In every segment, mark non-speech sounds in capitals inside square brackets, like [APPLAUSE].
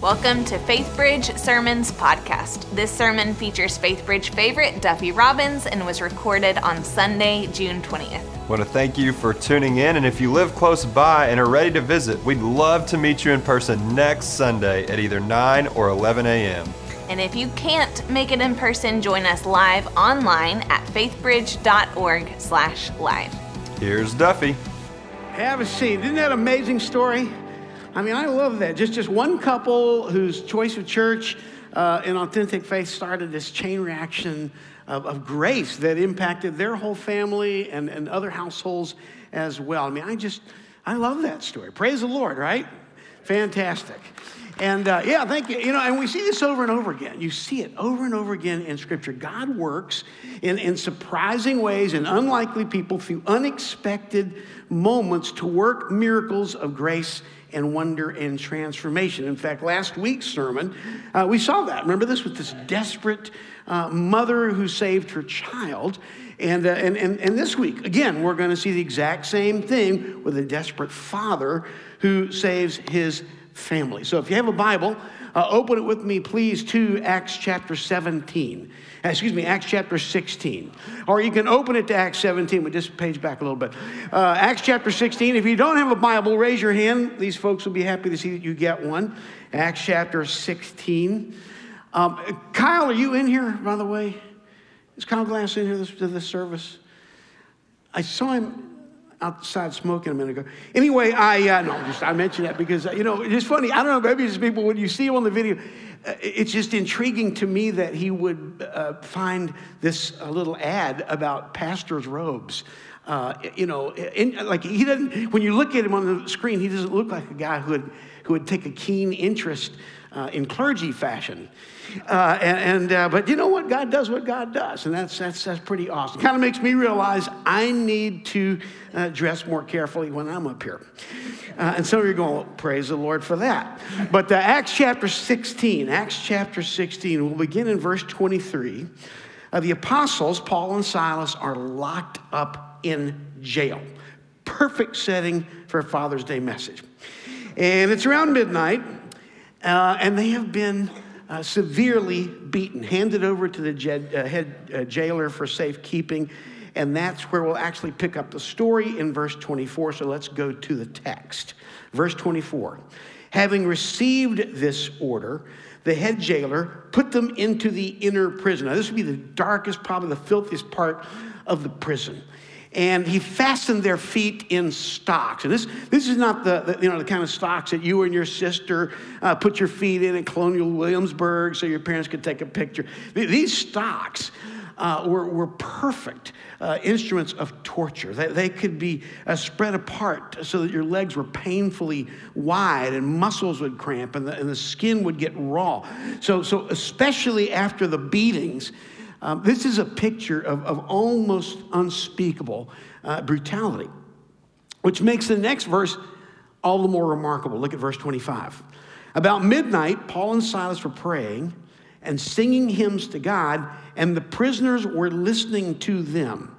Welcome to FaithBridge Sermons Podcast. This sermon features FaithBridge favorite Duffy Robbins and was recorded on Sunday, June 20th. I want to thank you for tuning in, and if you live close by and are ready to visit, we'd love to meet you in person next Sunday at either 9 or 11 a.m. And if you can't make it in person, join us live online at faithbridge.org slash live. Here's Duffy. Have a seat. Isn't that an amazing story? I mean, I love that. Just, just one couple whose choice of church uh, and authentic faith started this chain reaction of, of, grace that impacted their whole family and, and other households as well. I mean, I just, I love that story. Praise the Lord, right? Fantastic. And uh, yeah, thank you. You know, and we see this over and over again. You see it over and over again in Scripture. God works in, in surprising ways in unlikely people through unexpected moments to work miracles of grace and wonder and transformation. In fact, last week's sermon, uh, we saw that. Remember this with this desperate uh, mother who saved her child. And, uh, and, and, and this week, again, we're going to see the exact same thing with a desperate father who saves his family. So if you have a Bible, uh, open it with me, please, to Acts chapter 17. Uh, excuse me, Acts chapter 16. Or you can open it to Acts 17, but just page back a little bit. Uh, Acts chapter 16. If you don't have a Bible, raise your hand. These folks will be happy to see that you get one. Acts chapter 16. Um, Kyle, are you in here, by the way? Is Kyle Glass in here this, to this service? I saw him outside smoking a minute ago. Anyway, I uh, no, just I mentioned that because uh, you know it's funny. I don't know. Maybe it's people when you see him on the video, uh, it's just intriguing to me that he would uh, find this little ad about pastors' robes. Uh, you know, in, like he doesn't. When you look at him on the screen, he doesn't look like a guy who would who would take a keen interest uh, in clergy fashion. Uh, and, and uh, but you know what? God does what God does, and that's that's that's pretty awesome. Kind of makes me realize I need to uh, dress more carefully when I'm up here. Uh, and some of you are going, well, praise the Lord for that. But Acts chapter 16, Acts chapter 16, we'll begin in verse 23. Uh, the apostles, Paul and Silas, are locked up in jail. Perfect setting for a Father's Day message. And it's around midnight, and they have been uh, severely beaten, handed over to the j- uh, head uh, jailer for safekeeping. And that's where we'll actually pick up the story in verse 24. So let's go to the text. Verse 24. Having received this order, the head jailer put them into the inner prison. Now, this would be the darkest, probably the filthiest part of the prison and he fastened their feet in stocks. And this, this is not the, the you know, the kind of stocks that you and your sister uh, put your feet in at Colonial Williamsburg so your parents could take a picture. These stocks uh, were, were perfect uh, instruments of torture. They, they could be uh, spread apart so that your legs were painfully wide and muscles would cramp and the, and the skin would get raw. So, so especially after the beatings, um, this is a picture of, of almost unspeakable uh, brutality, which makes the next verse all the more remarkable. Look at verse 25. About midnight, Paul and Silas were praying and singing hymns to God, and the prisoners were listening to them.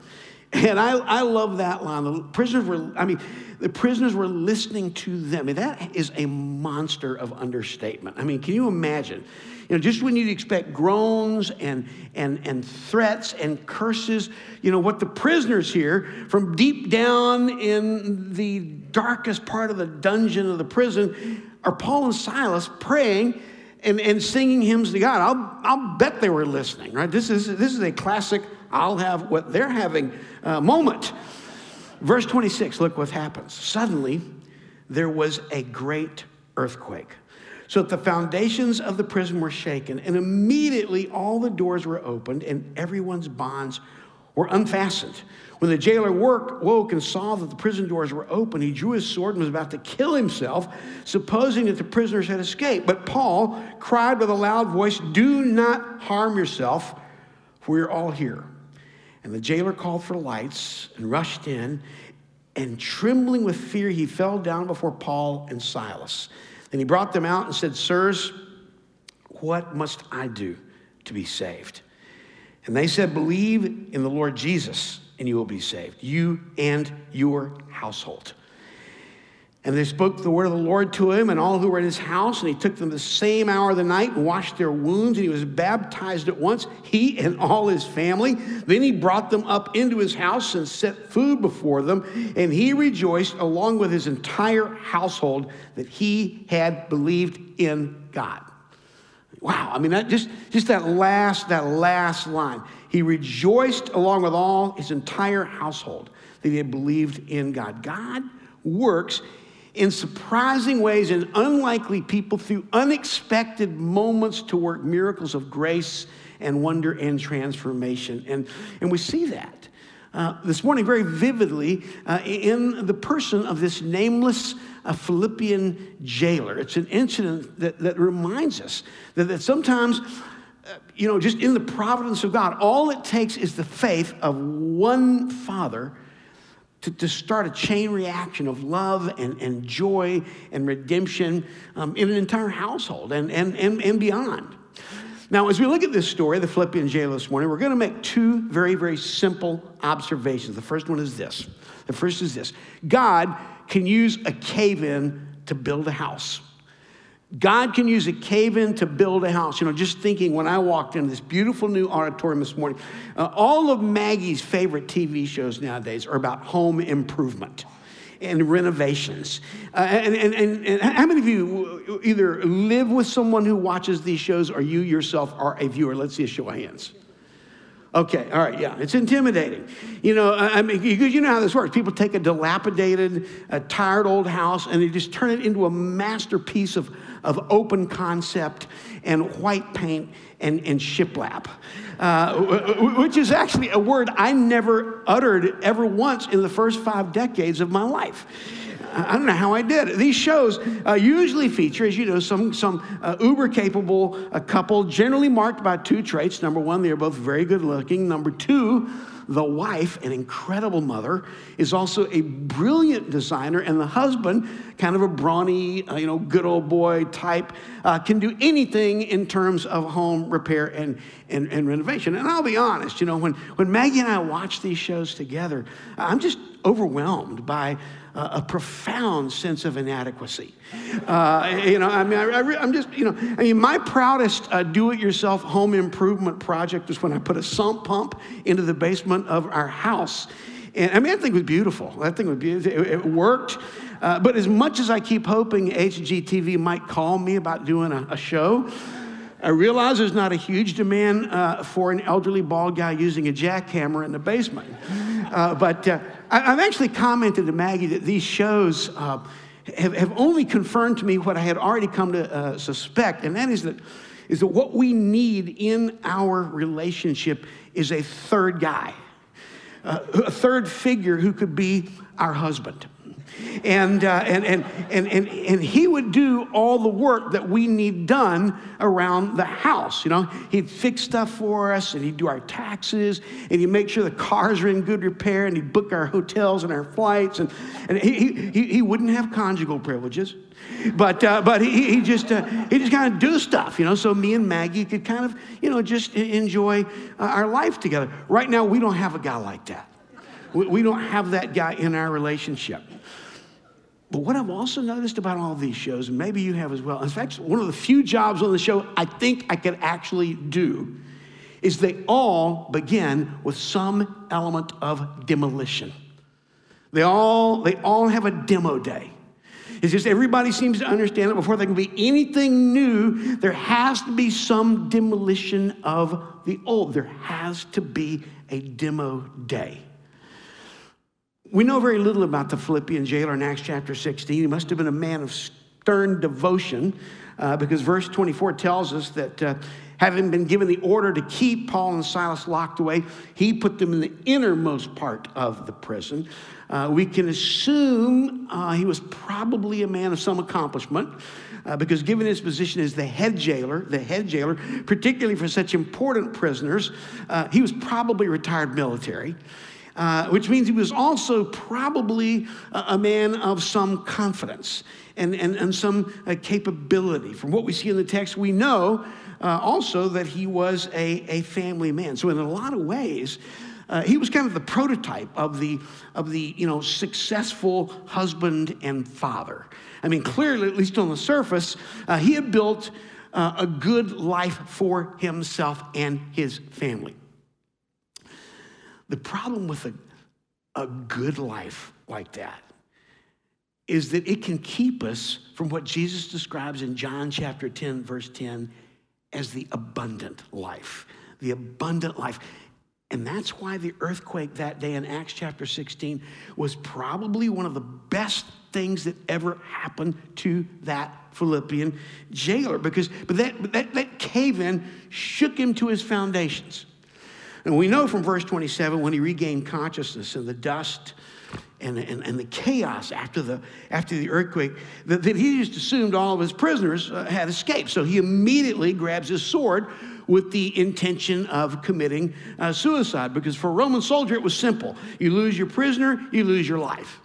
And I, I love that line. The prisoners were, I mean, the prisoners were listening to them. I mean, that is a monster of understatement. I mean, can you imagine? You know, just when you'd expect groans and, and, and threats and curses, you know, what the prisoners hear from deep down in the darkest part of the dungeon of the prison are Paul and Silas praying and, and singing hymns to God. I'll, I'll bet they were listening, right? This is, this is a classic, I'll have what they're having uh, moment. Verse 26, look what happens. Suddenly, there was a great earthquake so that the foundations of the prison were shaken, and immediately all the doors were opened and everyone's bonds were unfastened. When the jailer woke and saw that the prison doors were open, he drew his sword and was about to kill himself, supposing that the prisoners had escaped. But Paul cried with a loud voice, Do not harm yourself, for we're all here. And the jailer called for lights and rushed in, and trembling with fear, he fell down before Paul and Silas. And he brought them out and said, Sirs, what must I do to be saved? And they said, Believe in the Lord Jesus, and you will be saved, you and your household. And they spoke the word of the Lord to him and all who were in his house. And he took them the same hour of the night and washed their wounds. And he was baptized at once, he and all his family. Then he brought them up into his house and set food before them. And he rejoiced along with his entire household that he had believed in God. Wow, I mean, that just, just that last, that last line. He rejoiced along with all his entire household that he had believed in God. God works in surprising ways in unlikely people through unexpected moments to work miracles of grace and wonder and transformation. And, and we see that uh, this morning very vividly uh, in the person of this nameless uh, Philippian jailer. It's an incident that, that reminds us that, that sometimes uh, you know, just in the providence of God, all it takes is the faith of one father to, to start a chain reaction of love and, and joy and redemption um, in an entire household and, and, and, and beyond. Now, as we look at this story, the Philippian jail this morning, we're going to make two very, very simple observations. The first one is this. The first is this God can use a cave in to build a house. God can use a cave in to build a house. You know, just thinking when I walked into this beautiful new auditorium this morning, uh, all of Maggie's favorite TV shows nowadays are about home improvement and renovations. Uh, and, and, and, and, how many of you either live with someone who watches these shows or you yourself are a viewer? Let's see a show of hands. Okay, all right, yeah, it's intimidating. You know, I mean, you know how this works. People take a dilapidated, a tired old house and they just turn it into a masterpiece of, of open concept and white paint and, and shiplap, uh, which is actually a word I never uttered ever once in the first five decades of my life. I don't know how I did it. These shows uh, usually feature, as you know, some, some uh, uber capable uh, couple, generally marked by two traits. Number one, they are both very good looking. Number two, the wife, an incredible mother, is also a brilliant designer, and the husband, kind of a brawny, uh, you know, good old boy type, uh, can do anything in terms of home repair and, and, and renovation. And I'll be honest, you know, when, when Maggie and I watch these shows together, I'm just overwhelmed by a profound sense of inadequacy. Uh, you know, I mean, I, am just, you know, I mean, my proudest uh, do it yourself home improvement project was when I put a sump pump into the basement of our house. And I mean, that thing was beautiful. That thing was beautiful. It, it worked. Uh, but as much as I keep hoping HGTV might call me about doing a, a show, I realize there's not a huge demand uh, for an elderly bald guy using a jackhammer in the basement. Uh, but I, have actually commented to Maggie that these shows uh, have, have, only confirmed to me what I had already come to uh, suspect, and that is that, is that what we need in our relationship is a third guy, uh, a third figure who could be our husband. And, uh, and, and, and, and, and he would do all the work that we need done around the house. You know, he'd fix stuff for us and he'd do our taxes and he'd make sure the cars are in good repair and he'd book our hotels and our flights. And, and he, he, he wouldn't have conjugal privileges. But, uh, but he, he just, uh, he just kind of do stuff, you know, so me and Maggie could kind of, you know, just enjoy uh, our life together. Right now, we don't have a guy like that. We, we don't have that guy in our relationship. But what I've also noticed about all these shows, and maybe you have as well, in fact, one of the few jobs on the show I think I could actually do is they all begin with some element of demolition. They all, they all have a demo day. It's just everybody seems to understand that before there can be anything new, there has to be some demolition of the old. There has to be a demo day. We know very little about the Philippian jailer in Acts chapter 16. He must have been a man of stern devotion uh, because verse 24 tells us that uh, having been given the order to keep Paul and Silas locked away, he put them in the innermost part of the prison. Uh, we can assume uh, he was probably a man of some accomplishment. Uh, because given his position as the head jailer, the head jailer, particularly for such important prisoners, uh, he was probably retired military. Uh, which means he was also probably a, a man of some confidence and, and, and some uh, capability. From what we see in the text, we know uh, also that he was a, a family man. So, in a lot of ways, uh, he was kind of the prototype of the, of the you know, successful husband and father. I mean, clearly, at least on the surface, uh, he had built uh, a good life for himself and his family. The problem with a, a good life like that is that it can keep us from what Jesus describes in John chapter 10, verse 10, as the abundant life. The abundant life. And that's why the earthquake that day in Acts chapter 16 was probably one of the best things that ever happened to that Philippian jailer. Because but that, that, that cave in shook him to his foundations. And we know from verse 27 when he regained consciousness in the dust and, and, and the chaos after the, after the earthquake that, that he just assumed all of his prisoners uh, had escaped. So he immediately grabs his sword with the intention of committing uh, suicide because for a Roman soldier it was simple you lose your prisoner, you lose your life.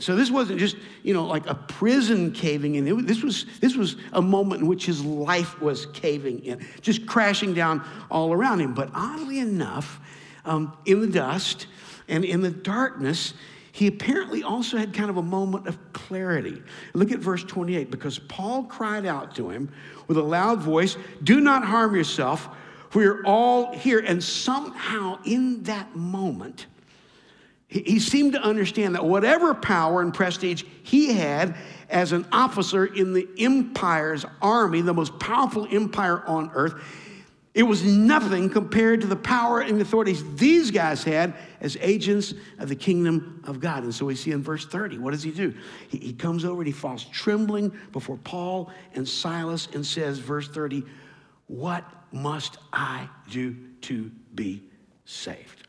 So this wasn't just, you know, like a prison caving in. This was, this was a moment in which his life was caving in, just crashing down all around him. But oddly enough, um, in the dust, and in the darkness, he apparently also had kind of a moment of clarity. Look at verse 28 because Paul cried out to him with a loud voice, Do not harm yourself, for you're all here. And somehow in that moment, he seemed to understand that whatever power and prestige he had as an officer in the empire's army, the most powerful empire on earth, it was nothing compared to the power and authorities these guys had as agents of the kingdom of God. And so we see in verse 30, what does he do? He, he comes over and he falls trembling before Paul and Silas and says, verse 30, What must I do to be saved?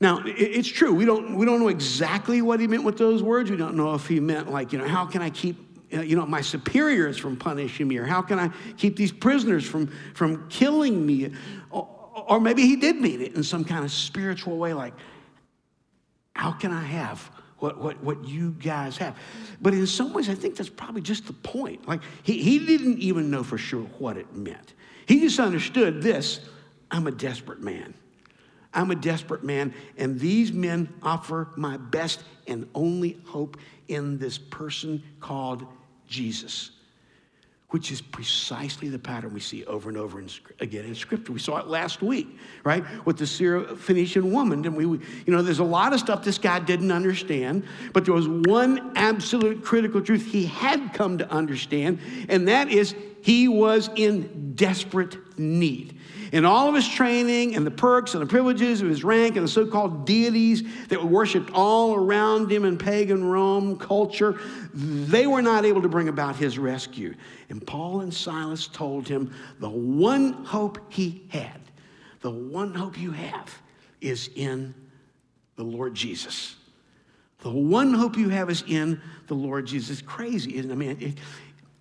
Now, it's true. We don't, we don't know exactly what he meant with those words. We don't know if he meant, like, you know, how can I keep uh, you know, my superiors from punishing me? Or how can I keep these prisoners from, from killing me? Or, or maybe he did mean it in some kind of spiritual way, like, how can I have what, what, what you guys have? But in some ways, I think that's probably just the point. Like, he, he didn't even know for sure what it meant. He just understood this I'm a desperate man. I'm a desperate man, and these men offer my best and only hope in this person called Jesus, which is precisely the pattern we see over and over in, again in Scripture. We saw it last week, right, with the Syrophoenician woman. And we, you know, there's a lot of stuff this guy didn't understand, but there was one absolute critical truth he had come to understand, and that is he was in desperate need in all of his training and the perks and the privileges of his rank and the so called deities that were worshiped all around him in pagan Rome culture, they were not able to bring about his rescue. And Paul and Silas told him the one hope he had, the one hope you have, is in the Lord Jesus. The one hope you have is in the Lord Jesus. Crazy, isn't it? I mean,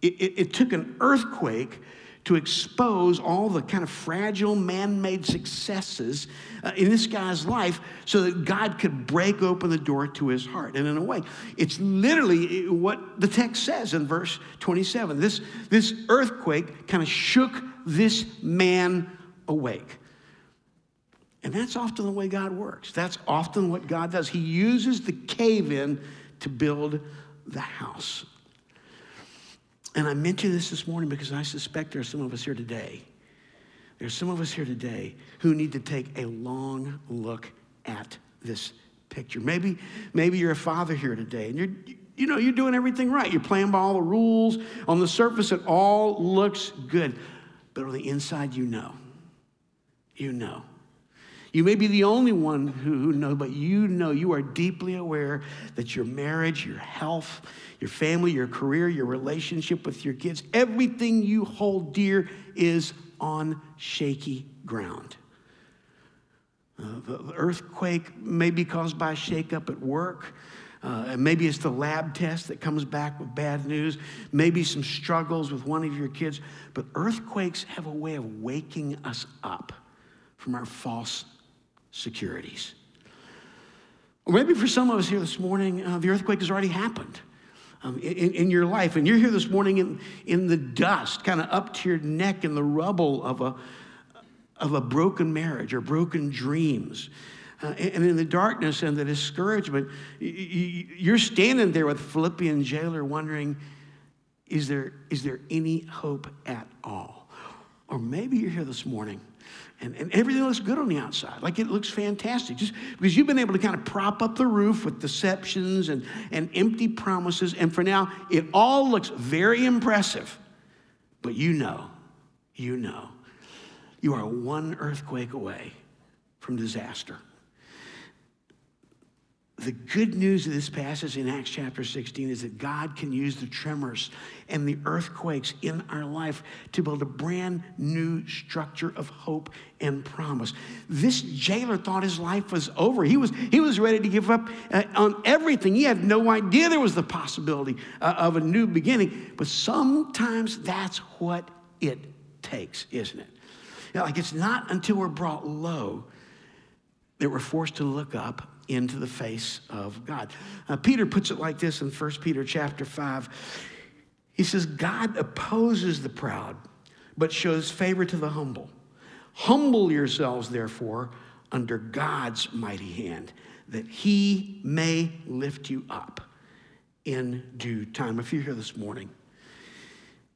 it, it, it took an earthquake to expose all the kind of fragile man made successes uh, in this guy's life so that God could break open the door to his heart. And in a way, it's literally what the text says in verse 27. This, this earthquake kind of shook this man awake. And that's often the way God works. That's often what God does. He uses the cave in to build the house. And I mention this this morning because I suspect there are some of us here today. There's some of us here today who need to take a long look at this picture. Maybe, maybe you're a father here today and you're, you know, you're doing everything right. You're playing by all the rules. On the surface, it all looks good. But on the inside, you know. You know. You may be the only one who knows, but you know, you are deeply aware that your marriage, your health, your family, your career, your relationship with your kids, everything you hold dear is on shaky ground. Uh, the earthquake may be caused by a shakeup at work. Uh, maybe it's the lab test that comes back with bad news. Maybe some struggles with one of your kids. But earthquakes have a way of waking us up from our false securities. Or maybe for some of us here this morning, uh, the earthquake has already happened. Um, in, in, your life, and you're here this morning in, in the dust, kind of up to your neck in the rubble of a, of a broken marriage or broken dreams. Uh, and in the darkness and the discouragement, you're standing there with Philippian jailer wondering, is there, is there any hope at all? Or maybe you're here this morning and, and everything looks good on the outside. Like it looks fantastic. Just because you've been able to kind of prop up the roof with deceptions and, and empty promises. And for now, it all looks very impressive. But you know, you know, you are one earthquake away from disaster the good news of this passage in Acts chapter 16 is that God can use the tremors and the earthquakes in our life to build a brand new structure of hope and promise. This jailer thought his life was over. He was, he was ready to give up uh, on everything. He had no idea there was the possibility uh, of a new beginning. But sometimes that's what it takes, isn't it? You know, like it's not until we're brought low that we're forced to look up into the face of God. Uh, Peter puts it like this in 1 Peter chapter 5. He says, God opposes the proud, but shows favor to the humble. Humble yourselves, therefore, under God's mighty hand, that he may lift you up in due time. If you're here this morning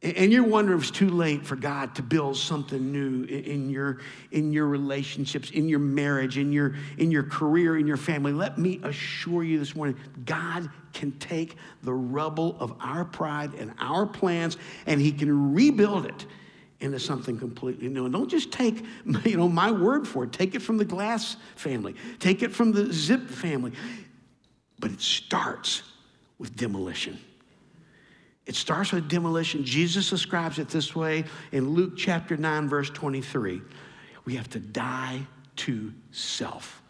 and you're wondering if it's too late for God to build something new in your, in your relationships, in your marriage, in your, in your career, in your family. Let me assure you this morning God can take the rubble of our pride and our plans and He can rebuild it into something completely new. And don't just take [LAUGHS] you know, my word for it, take it from the Glass family, take it from the Zip family. But it starts with demolition. It starts with demolition. Jesus describes it this way in Luke chapter 9, verse 23. We have to die to self.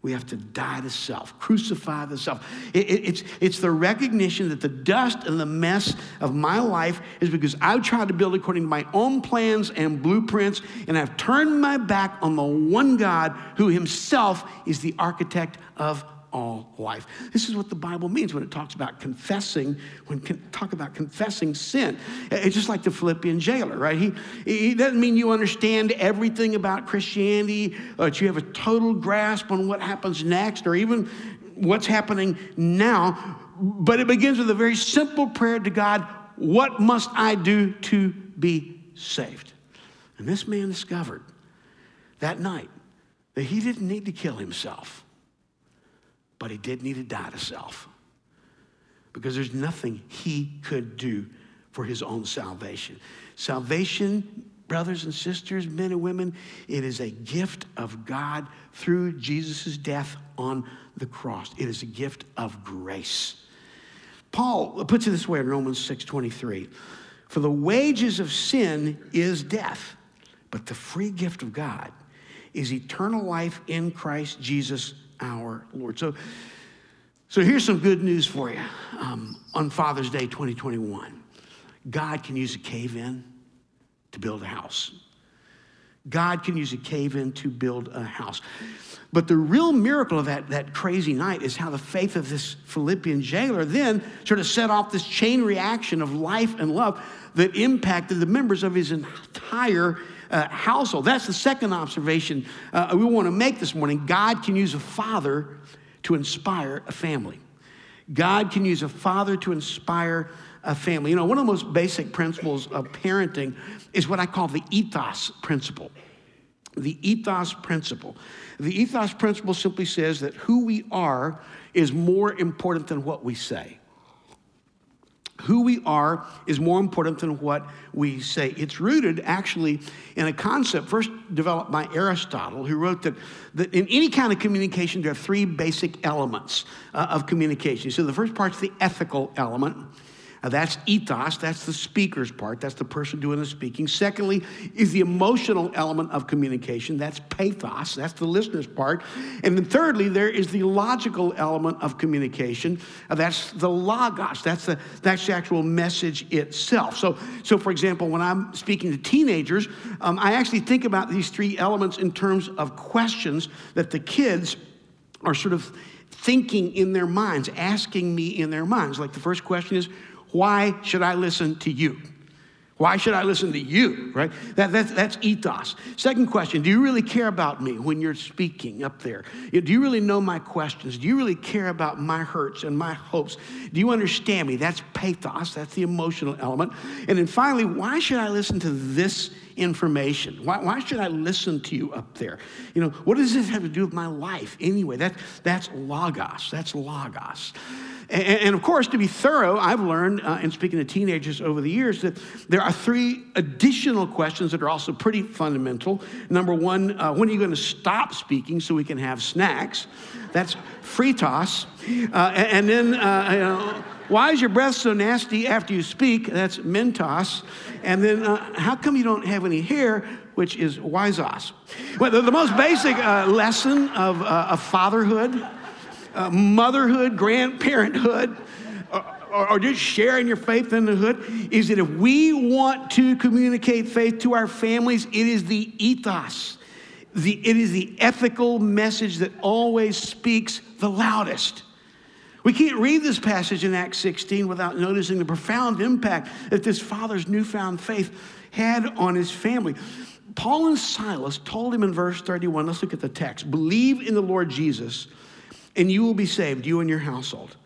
We have to die to self, crucify the self. It, it, it's, it's the recognition that the dust and the mess of my life is because I've tried to build according to my own plans and blueprints, and I've turned my back on the one God who himself is the architect of all life. This is what the Bible means when it talks about confessing, when con- talk about confessing sin. It's just like the Philippian jailer, right? He, he doesn't mean you understand everything about Christianity, or that you have a total grasp on what happens next, or even what's happening now. But it begins with a very simple prayer to God What must I do to be saved? And this man discovered that night that he didn't need to kill himself but he did need to die to self because there's nothing he could do for his own salvation. Salvation, brothers and sisters, men and women, it is a gift of God through Jesus' death on the cross. It is a gift of grace. Paul puts it this way in Romans 6:23. For the wages of sin is death, but the free gift of God is eternal life in Christ Jesus our Lord. So, so here's some good news for you um, on Father's Day 2021. God can use a cave in to build a house. God can use a cave in to build a house. But the real miracle of that, that crazy night is how the faith of this Philippian jailer then sort of set off this chain reaction of life and love that impacted the members of his entire uh, household. That's the second observation uh, we want to make this morning. God can use a father to inspire a family. God can use a father to inspire a family. You know, one of the most basic principles of parenting is what I call the ethos principle. The ethos principle. The ethos principle simply says that who we are is more important than what we say. Who we are is more important than what we say. It's rooted actually in a concept first developed by Aristotle, who wrote that, that in any kind of communication, there are three basic elements uh, of communication. So the first part's the ethical element. Uh, that's ethos, that's the speaker's part, that's the person doing the speaking. Secondly, is the emotional element of communication, that's pathos, that's the listener's part. And then thirdly, there is the logical element of communication, that's the logos, that's the, that's the actual message itself. So, so, for example, when I'm speaking to teenagers, um, I actually think about these three elements in terms of questions that the kids are sort of thinking in their minds, asking me in their minds. Like the first question is, why should I listen to you? Why should I listen to you, right? That, that's, that's ethos. Second question Do you really care about me when you're speaking up there? Do you really know my questions? Do you really care about my hurts and my hopes? Do you understand me? That's pathos, that's the emotional element. And then finally, why should I listen to this information? Why, why should I listen to you up there? You know, what does this have to do with my life anyway? That, that's logos. That's logos. And, and, of course, to be thorough, I've learned uh, in speaking to teenagers over the years that there are three additional questions that are also pretty fundamental. Number one, uh, when are you going to stop speaking so we can have snacks? That's fritos. Uh, and, and, then, uh, you know, why is your breath so nasty after you speak? That's mentos. And then, uh, how come you don't have any hair? Which is wisos. Well, the, the most basic uh, lesson of, of fatherhood uh, motherhood, grandparenthood, or, or, just sharing your faith in the hood is that if we want to communicate faith to our families, it is the ethos. The, it is the ethical message that always speaks the loudest. We can't read this passage in Acts 16 without noticing the profound impact that this father's newfound faith had on his family. Paul and Silas told him in verse 31, let's look at the text believe in the Lord Jesus and you will be saved, you and your household.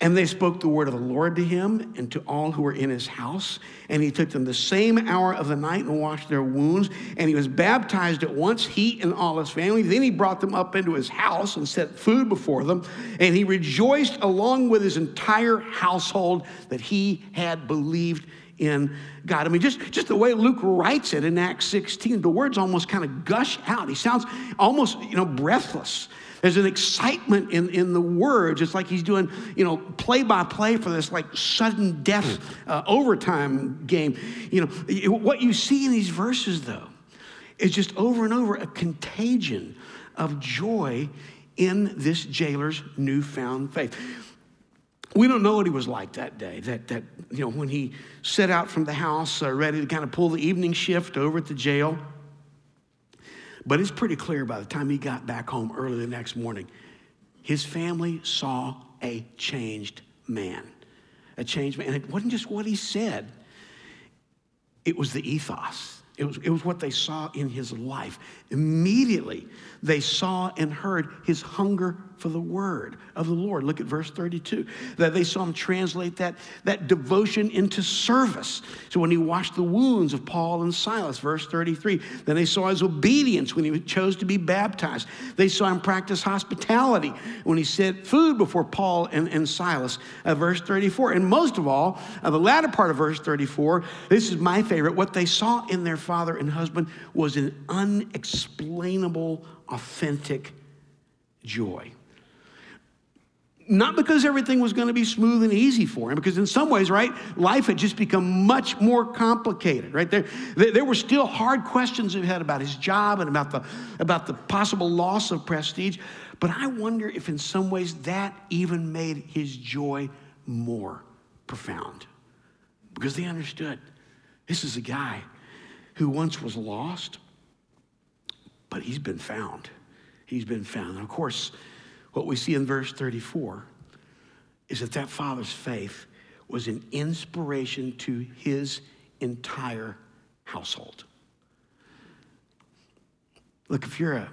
And they spoke the word of the Lord to him and to all who were in his house. And he took them the same hour of the night and washed their wounds. And he was baptized at once, he and all his family. Then he brought them up into his house and set food before them. And he rejoiced along with his entire household that he had believed in God. I mean, just, just the way Luke writes it in Acts 16, the words almost kind of gush out. He sounds almost, you know, breathless. There's an excitement in, in the words. It's like he's doing, you know, play by play for this like sudden death uh, overtime game. You know, what you see in these verses, though, is just over and over a contagion of joy in this jailer's newfound faith. We don't know what he was like that day, that, that you know, when he set out from the house, uh, ready to kind of pull the evening shift over at the jail. But it's pretty clear by the time he got back home early the next morning, his family saw a changed man. A changed man. And it wasn't just what he said, it was the ethos. It was, it was what they saw in his life. Immediately, they saw and heard his hunger for the word of the Lord. Look at verse 32. That they saw him translate that, that devotion into service. So when he washed the wounds of Paul and Silas, verse 33. Then they saw his obedience when he chose to be baptized. They saw him practice hospitality when he set food before Paul and, and Silas, uh, verse 34. And most of all, uh, the latter part of verse 34, this is my favorite. What they saw in their father and husband was an unexplainable, authentic joy. Not because everything was going to be smooth and easy for him, because in some ways, right, life had just become much more complicated, right? There, there were still hard questions he had about his job and about the, about the possible loss of prestige. But I wonder if in some ways that even made his joy more profound. Because they understood this is a guy who once was lost, but he's been found. He's been found. And of course, what we see in verse 34 is that that father's faith was an inspiration to his entire household. Look, if you're a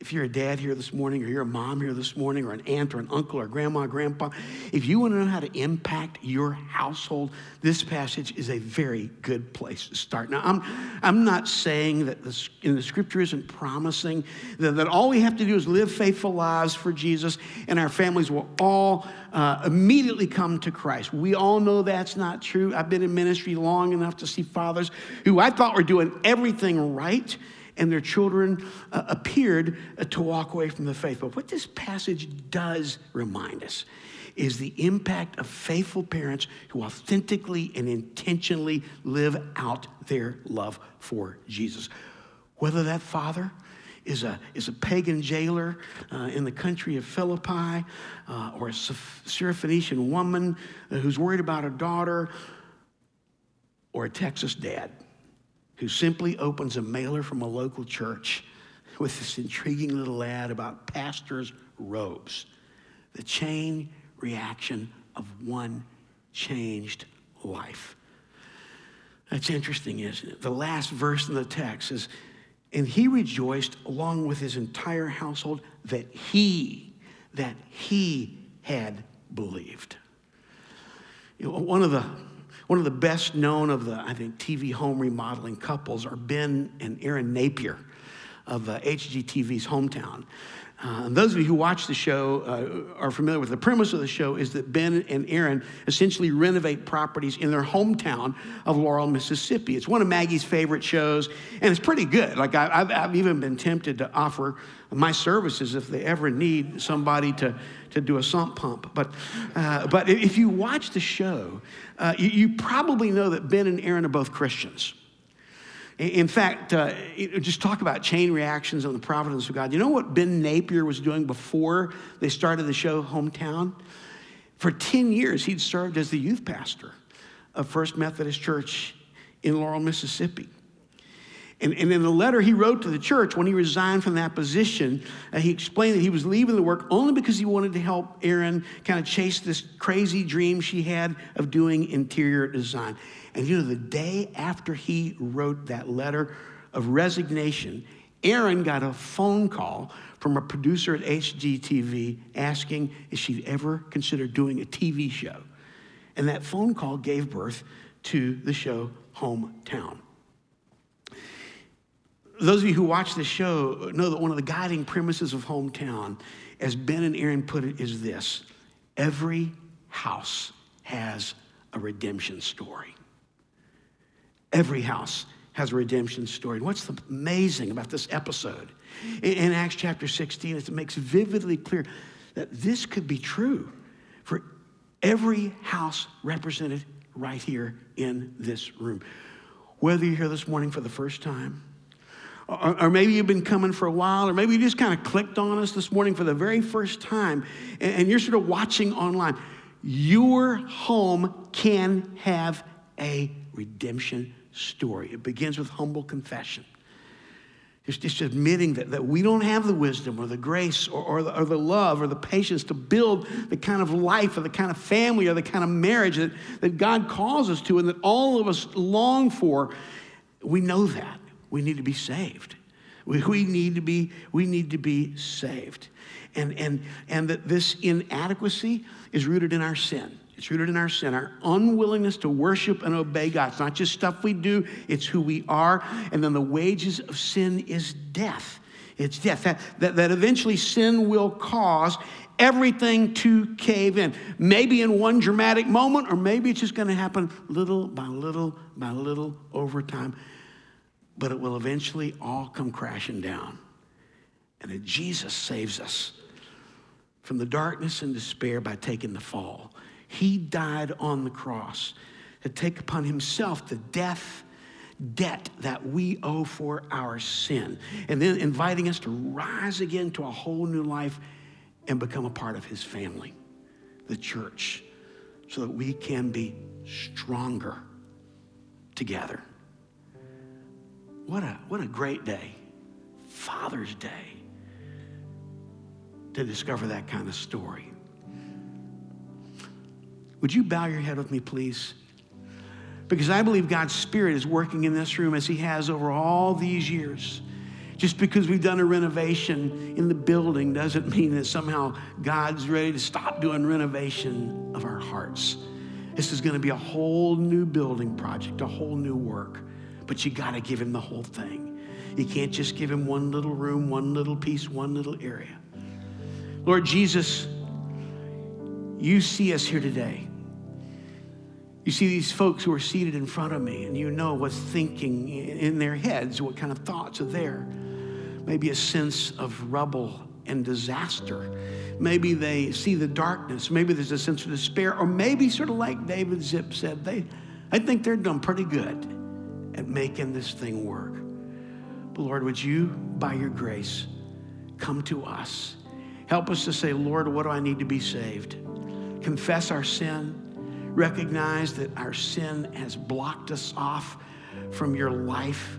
if you're a dad here this morning, or you're a mom here this morning, or an aunt, or an uncle, or grandma, or grandpa, if you want to know how to impact your household, this passage is a very good place to start. Now, I'm, I'm not saying that in the scripture isn't promising that, that all we have to do is live faithful lives for Jesus and our families will all uh, immediately come to Christ. We all know that's not true. I've been in ministry long enough to see fathers who I thought were doing everything right and their children uh, appeared uh, to walk away from the faith. But what this passage does remind us is the impact of faithful parents who authentically and intentionally live out their love for Jesus. Whether that father is a, is a pagan jailer uh, in the country of Philippi, uh, or a Syrophoenician woman who's worried about her daughter, or a Texas dad who simply opens a mailer from a local church with this intriguing little ad about pastors' robes. The chain reaction of one changed life. That's interesting, isn't it? The last verse in the text is, and he rejoiced along with his entire household that he, that he had believed. You know, one of the one of the best known of the, I think, TV home remodeling couples are Ben and Erin Napier of uh, HGTV's Hometown. Uh, and those of you who watch the show uh, are familiar with the premise of the show is that Ben and Erin essentially renovate properties in their hometown of Laurel, Mississippi. It's one of Maggie's favorite shows, and it's pretty good. Like I, have I've even been tempted to offer my services if they ever need somebody to, to do a sump pump. But, uh, but if you watch the show, uh, you, you probably know that Ben and Erin are both Christians. In fact, uh, just talk about chain reactions on the providence of God. You know what Ben Napier was doing before they started the show Hometown? For 10 years, he'd served as the youth pastor of First Methodist Church in Laurel, Mississippi. And, and in the letter he wrote to the church when he resigned from that position, uh, he explained that he was leaving the work only because he wanted to help Erin kind of chase this crazy dream she had of doing interior design. And you know, the day after he wrote that letter of resignation, Erin got a phone call from a producer at HGTV asking if she'd ever considered doing a TV show. And that phone call gave birth to the show Hometown. Those of you who watch the show know that one of the guiding premises of Hometown, as Ben and Erin put it, is this every house has a redemption story. Every house has a redemption story. And what's amazing about this episode? In, Acts chapter 16, is it makes vividly clear that this could be true for every house represented right here in this room. Whether you're here this morning for the first time, or, or, maybe you've been coming for a while, or maybe you just kind of clicked on us this morning for the very first time, and, and you're sort of watching online. Your home can have a redemption story. It begins with humble confession. It's just admitting that, that we don't have the wisdom or the grace or, or, the, or the love or the patience to build the kind of life or the kind of family or the kind of marriage that, that God calls us to and that all of us long for. We know that. We need to be saved. We, we, need to be, we need to be saved. And, and, and that this inadequacy is rooted in our sin. It's rooted in our sin, our unwillingness to worship and obey God. It's not just stuff we do, it's who we are. And then the wages of sin is death. It's death. That, that, that eventually sin will cause everything to cave in. Maybe in one dramatic moment, or maybe it's just going to happen little by little by little over time. But it will eventually all come crashing down. And that Jesus saves us from the darkness and despair by taking the fall. He died on the cross to take upon himself the death debt that we owe for our sin, and then inviting us to rise again to a whole new life and become a part of his family, the church, so that we can be stronger together. What a, what a great day, Father's Day, to discover that kind of story. Would you bow your head with me, please? Because I believe God's Spirit is working in this room as He has over all these years. Just because we've done a renovation in the building doesn't [LAUGHS] mean that somehow God's ready to stop doing renovation of our hearts. This is going to be a whole new building project, a whole new work. But you got to give Him the whole thing. You can't just give Him one little room, one little piece, one little area. Lord Jesus, you see us here today. You see these folks who are seated in front of me, and you know what's thinking in their heads, what kind of thoughts are there. Maybe a sense of rubble and disaster. Maybe they see the darkness. Maybe there's a sense of despair. Or maybe, sort of like David Zip said, they, I think they're done pretty good at making this thing work. But Lord, would you, by your grace, come to us? Help us to say, Lord, what do I need to be saved? Confess our sin recognize that our sin has blocked us off from your life.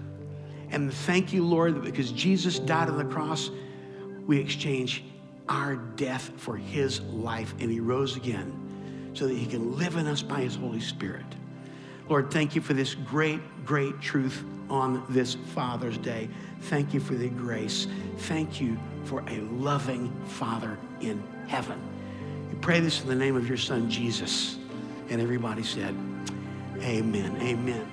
And thank you, Lord, that because Jesus died on the cross, we exchange our death for his life and he rose again so that he can live in us by his Holy Spirit. Lord, thank you for this great, great truth on this Father's Day. Thank you for the grace. Thank you for a loving Father in heaven. We pray this in the name of your Son, Jesus. And everybody said, Amen. Amen.